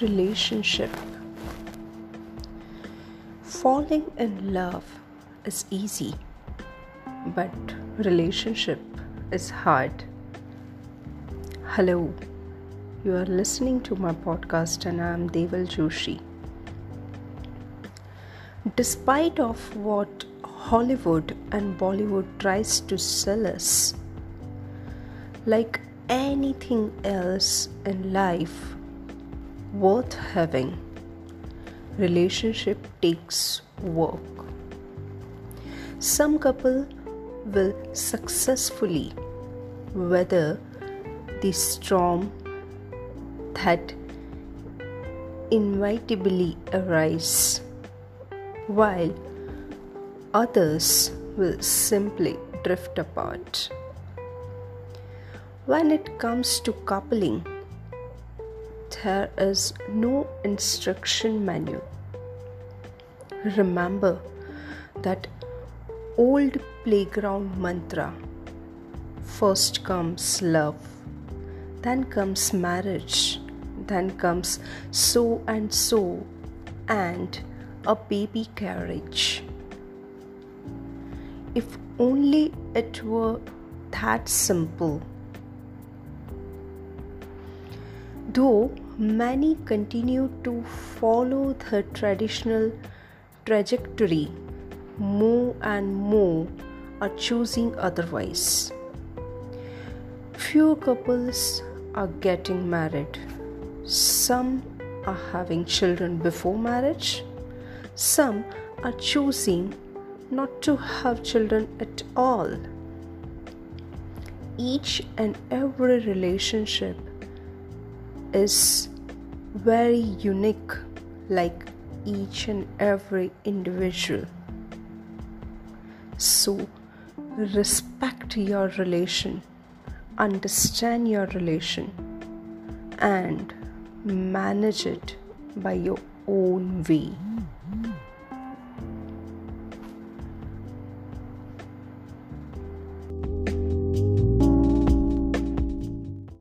relationship. Falling in love is easy, but relationship is hard. Hello, you are listening to my podcast, and I am Deval Joshi. Despite of what Hollywood and Bollywood tries to sell us, like anything else in life worth having, relationship takes work. Some couple will successfully weather the storm that inevitably arise, while others will simply drift apart. When it comes to coupling, there is no instruction manual. Remember that old playground mantra first comes love, then comes marriage, then comes so and so, and a baby carriage. If only it were that simple Though many continue to follow the traditional trajectory, more and more are choosing otherwise. Few couples are getting married. Some are having children before marriage. Some are choosing not to have children at all. Each and every relationship is very unique, like each and every individual. So, respect your relation, understand your relation, and manage it by your own way.